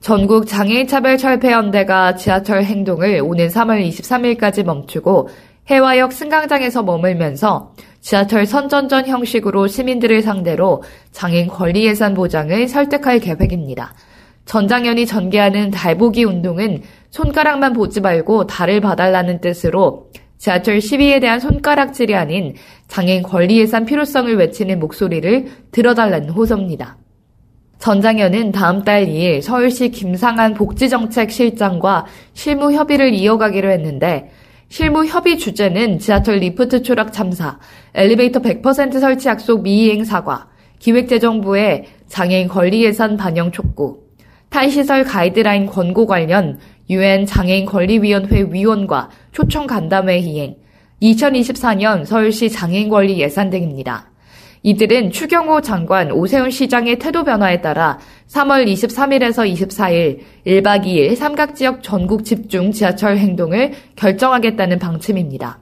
전국 장애인차별철폐연대가 지하철 행동을 오는 3월 23일까지 멈추고 해화역 승강장에서 머물면서 지하철 선전전 형식으로 시민들을 상대로 장애인 권리 예산 보장을 설득할 계획입니다. 전장현이 전개하는 달보기 운동은 손가락만 보지 말고 달을 봐달라는 뜻으로 지하철 시위에 대한 손가락질이 아닌 장애인 권리 예산 필요성을 외치는 목소리를 들어달라는 호소입니다. 전장연은 다음 달 2일 서울시 김상한 복지정책실장과 실무 협의를 이어가기로 했는데 실무 협의 주제는 지하철 리프트 추락 참사, 엘리베이터 100% 설치 약속 미이행 사과, 기획재정부의 장애인 권리 예산 반영 촉구, 탈시설 가이드라인 권고 관련 유엔 장애인 권리위원회 위원과 초청 간담회 이행, 2024년 서울시 장애인 권리 예산 등입니다. 이들은 추경호 장관 오세훈 시장의 태도 변화에 따라 3월 23일에서 24일 1박 2일 삼각지역 전국 집중 지하철 행동을 결정하겠다는 방침입니다.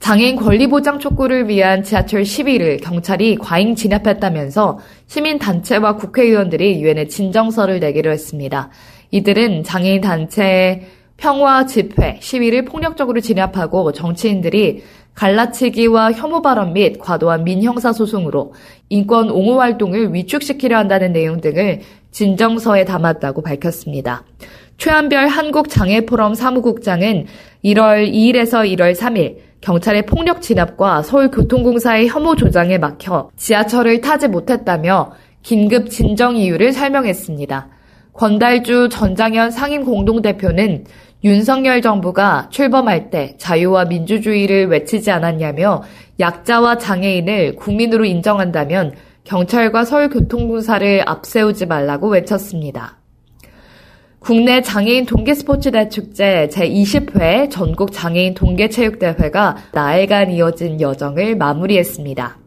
장애인 권리 보장 촉구를 위한 지하철 시위를 경찰이 과잉 진압했다면서 시민단체와 국회의원들이 유엔에 진정서를 내기로 했습니다. 이들은 장애인 단체의 평화 집회, 시위를 폭력적으로 진압하고 정치인들이 갈라치기와 혐오 발언 및 과도한 민형사 소송으로 인권 옹호 활동을 위축시키려 한다는 내용 등을 진정서에 담았다고 밝혔습니다. 최한별 한국장애포럼 사무국장은 1월 2일에서 1월 3일 경찰의 폭력 진압과 서울교통공사의 혐오 조장에 막혀 지하철을 타지 못했다며 긴급 진정 이유를 설명했습니다. 권달주 전장현 상임 공동대표는 윤석열 정부가 출범할 때 자유와 민주주의를 외치지 않았냐며 약자와 장애인을 국민으로 인정한다면 경찰과 서울교통공사를 앞세우지 말라고 외쳤습니다. 국내 장애인 동계 스포츠 대축제 제20회 전국 장애인 동계 체육대회가 나흘간 이어진 여정을 마무리했습니다.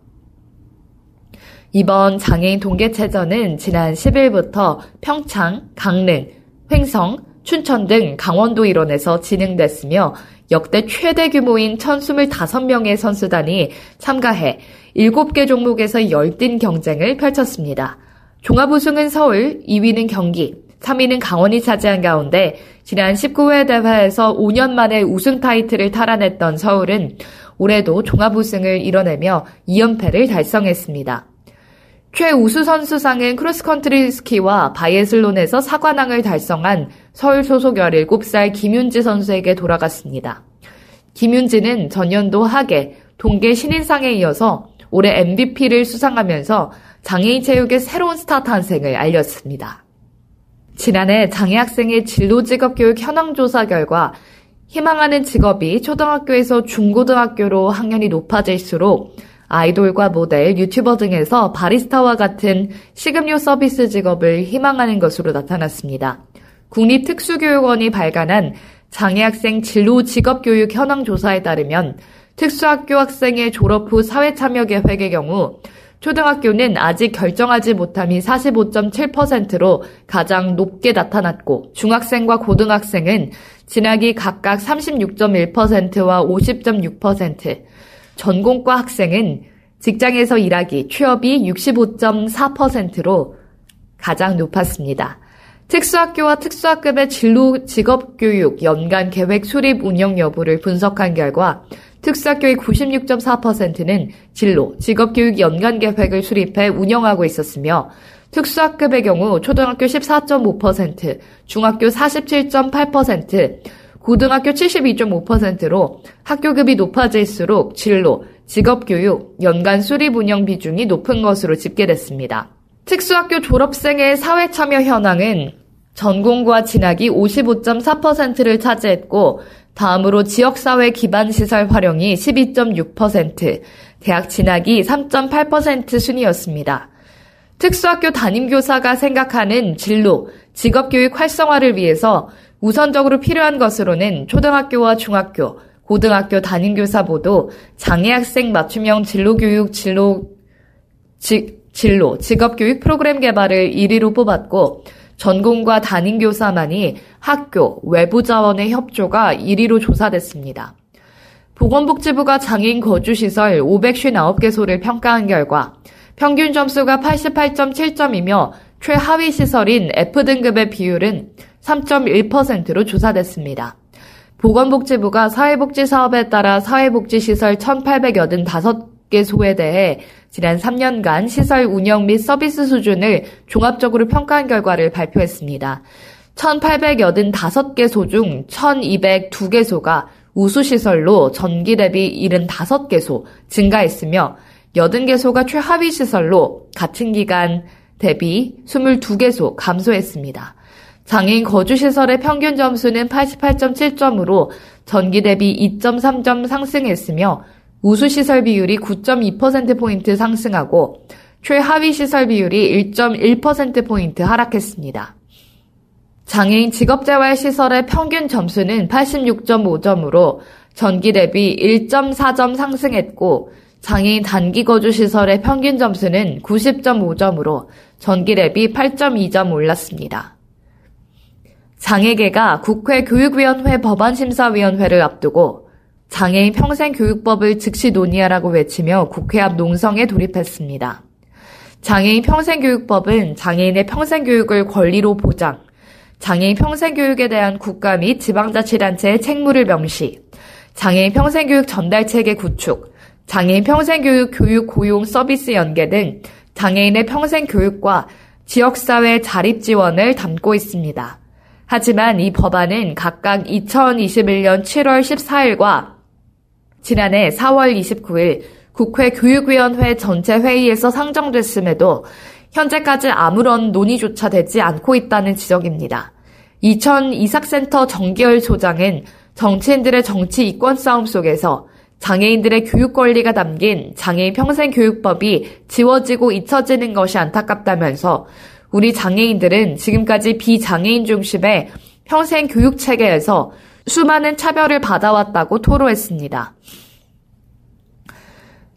이번 장애인 동계체전은 지난 10일부터 평창, 강릉, 횡성, 춘천 등 강원도 일원에서 진행됐으며 역대 최대 규모인 1,025명의 선수단이 참가해 7개 종목에서 10뛴 경쟁을 펼쳤습니다. 종합 우승은 서울, 2위는 경기, 3위는 강원이 차지한 가운데 지난 19회 대회에서 5년 만에 우승 타이틀을 탈환했던 서울은 올해도 종합 우승을 이뤄내며 2연패를 달성했습니다. 최우수 선수상은 크로스컨트리 스키와 바이애슬론에서 사관왕을 달성한 서울 소속 17살 김윤지 선수에게 돌아갔습니다. 김윤지는 전년도 하계, 동계 신인상에 이어서 올해 MVP를 수상하면서 장애인 체육의 새로운 스타 탄생을 알렸습니다. 지난해 장애 학생의 진로 직업 교육 현황 조사 결과 희망하는 직업이 초등학교에서 중고등학교로 학년이 높아질수록 아이돌과 모델, 유튜버 등에서 바리스타와 같은 식음료 서비스 직업을 희망하는 것으로 나타났습니다. 국립특수교육원이 발간한 장애학생 진로 직업교육 현황 조사에 따르면 특수학교 학생의 졸업 후 사회참여 계획의 경우 초등학교는 아직 결정하지 못함이 45.7%로 가장 높게 나타났고 중학생과 고등학생은 진학이 각각 36.1%와 50.6%, 전공과 학생은 직장에서 일하기 취업이 65.4%로 가장 높았습니다. 특수학교와 특수학급의 진로 직업교육 연간 계획 수립 운영 여부를 분석한 결과 특수학교의 96.4%는 진로 직업교육 연간 계획을 수립해 운영하고 있었으며 특수학급의 경우 초등학교 14.5%, 중학교 47.8%, 고등학교 72.5%로 학교급이 높아질수록 진로, 직업교육, 연간 수립 운영 비중이 높은 것으로 집계됐습니다. 특수학교 졸업생의 사회참여 현황은 전공과 진학이 55.4%를 차지했고 다음으로 지역사회 기반시설 활용이 12.6%, 대학 진학이 3.8% 순이었습니다. 특수학교 담임교사가 생각하는 진로, 직업교육 활성화를 위해서 우선적으로 필요한 것으로는 초등학교와 중학교, 고등학교 담임교사 모두 장애학생 맞춤형 진로교육 진로, 지, 진로, 직업교육 프로그램 개발을 1위로 뽑았고, 전공과 담임교사만이 학교, 외부 자원의 협조가 1위로 조사됐습니다. 보건복지부가 장애인 거주시설 559개소를 평가한 결과 평균 점수가 88.7점이며 최하위 시설인 F등급의 비율은 3.1%로 조사됐습니다. 보건복지부가 사회복지 사업에 따라 사회복지시설 1,885개소에 대해 지난 3년간 시설 운영 및 서비스 수준을 종합적으로 평가한 결과를 발표했습니다. 1,885개소 중 1,202개소가 우수시설로 전기 대비 75개소 증가했으며 80개소가 최하위 시설로 같은 기간 대비 22개소 감소했습니다. 장애인 거주시설의 평균 점수는 88.7점으로 전기 대비 2.3점 상승했으며 우수시설 비율이 9.2%포인트 상승하고 최하위 시설 비율이 1.1%포인트 하락했습니다. 장애인 직업재활시설의 평균 점수는 86.5점으로 전기 대비 1.4점 상승했고 장애인 단기 거주 시설의 평균 점수는 90.5점으로 전기 대비 8.2점 올랐습니다. 장애계가 국회 교육위원회 법안심사위원회를 앞두고 장애인 평생교육법을 즉시 논의하라고 외치며 국회 앞 농성에 돌입했습니다. 장애인 평생교육법은 장애인의 평생교육을 권리로 보장, 장애인 평생교육에 대한 국가 및 지방자치단체의 책무를 명시, 장애인 평생교육 전달체계 구축, 장애인 평생교육 교육 고용 서비스 연계 등 장애인의 평생교육과 지역사회 자립 지원을 담고 있습니다. 하지만 이 법안은 각각 2021년 7월 14일과 지난해 4월 29일 국회 교육위원회 전체 회의에서 상정됐음에도 현재까지 아무런 논의조차 되지 않고 있다는 지적입니다. 이천 이삭센터 정기열 소장은 정치인들의 정치 이권 싸움 속에서 장애인들의 교육 권리가 담긴 장애인 평생교육법이 지워지고 잊혀지는 것이 안타깝다면서 우리 장애인들은 지금까지 비장애인 중심의 평생 교육 체계에서 수많은 차별을 받아왔다고 토로했습니다.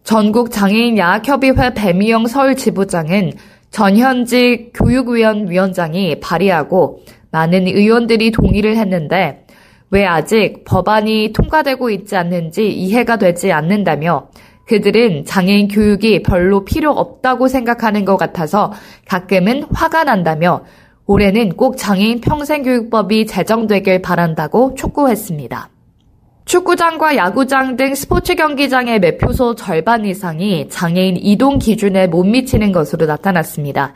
전국 장애인 야학협의회 배미영 서울 지부장은 전현직 교육위원 위원장이 발의하고 많은 의원들이 동의를 했는데 왜 아직 법안이 통과되고 있지 않는지 이해가 되지 않는다며 그들은 장애인 교육이 별로 필요 없다고 생각하는 것 같아서 가끔은 화가 난다며 올해는 꼭 장애인 평생교육법이 제정되길 바란다고 촉구했습니다. 축구장과 야구장 등 스포츠 경기장의 매표소 절반 이상이 장애인 이동 기준에 못 미치는 것으로 나타났습니다.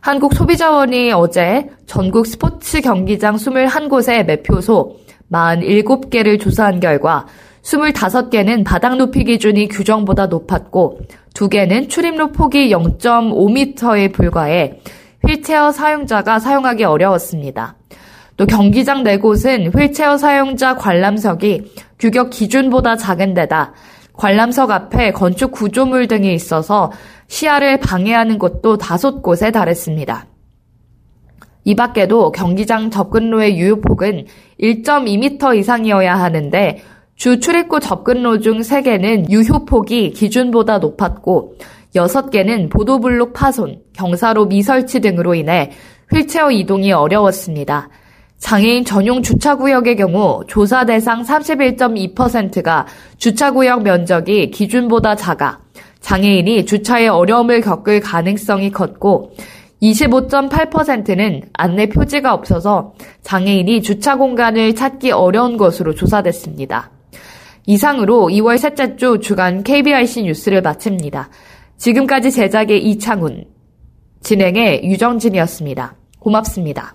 한국소비자원이 어제 전국 스포츠 경기장 21곳의 매표소 47개를 조사한 결과 25개는 바닥 높이 기준이 규정보다 높았고 2개는 출입로 폭이 0.5m에 불과해 휠체어 사용자가 사용하기 어려웠습니다. 또 경기장 4곳은 휠체어 사용자 관람석이 규격 기준보다 작은 데다 관람석 앞에 건축 구조물 등이 있어서 시야를 방해하는 곳도 다섯 곳에 달했습니다. 이 밖에도 경기장 접근로의 유효폭은 1.2m 이상이어야 하는데 주 출입구 접근로 중 3개는 유효폭이 기준보다 높았고 6개는 보도블록 파손, 경사로 미설치 등으로 인해 휠체어 이동이 어려웠습니다. 장애인 전용 주차구역의 경우 조사 대상 31.2%가 주차구역 면적이 기준보다 작아 장애인이 주차에 어려움을 겪을 가능성이 컸고 25.8%는 안내 표지가 없어서 장애인이 주차 공간을 찾기 어려운 것으로 조사됐습니다. 이상으로 2월 셋째 주 주간 KBIC 뉴스를 마칩니다. 지금까지 제작의 이창훈, 진행의 유정진이었습니다. 고맙습니다.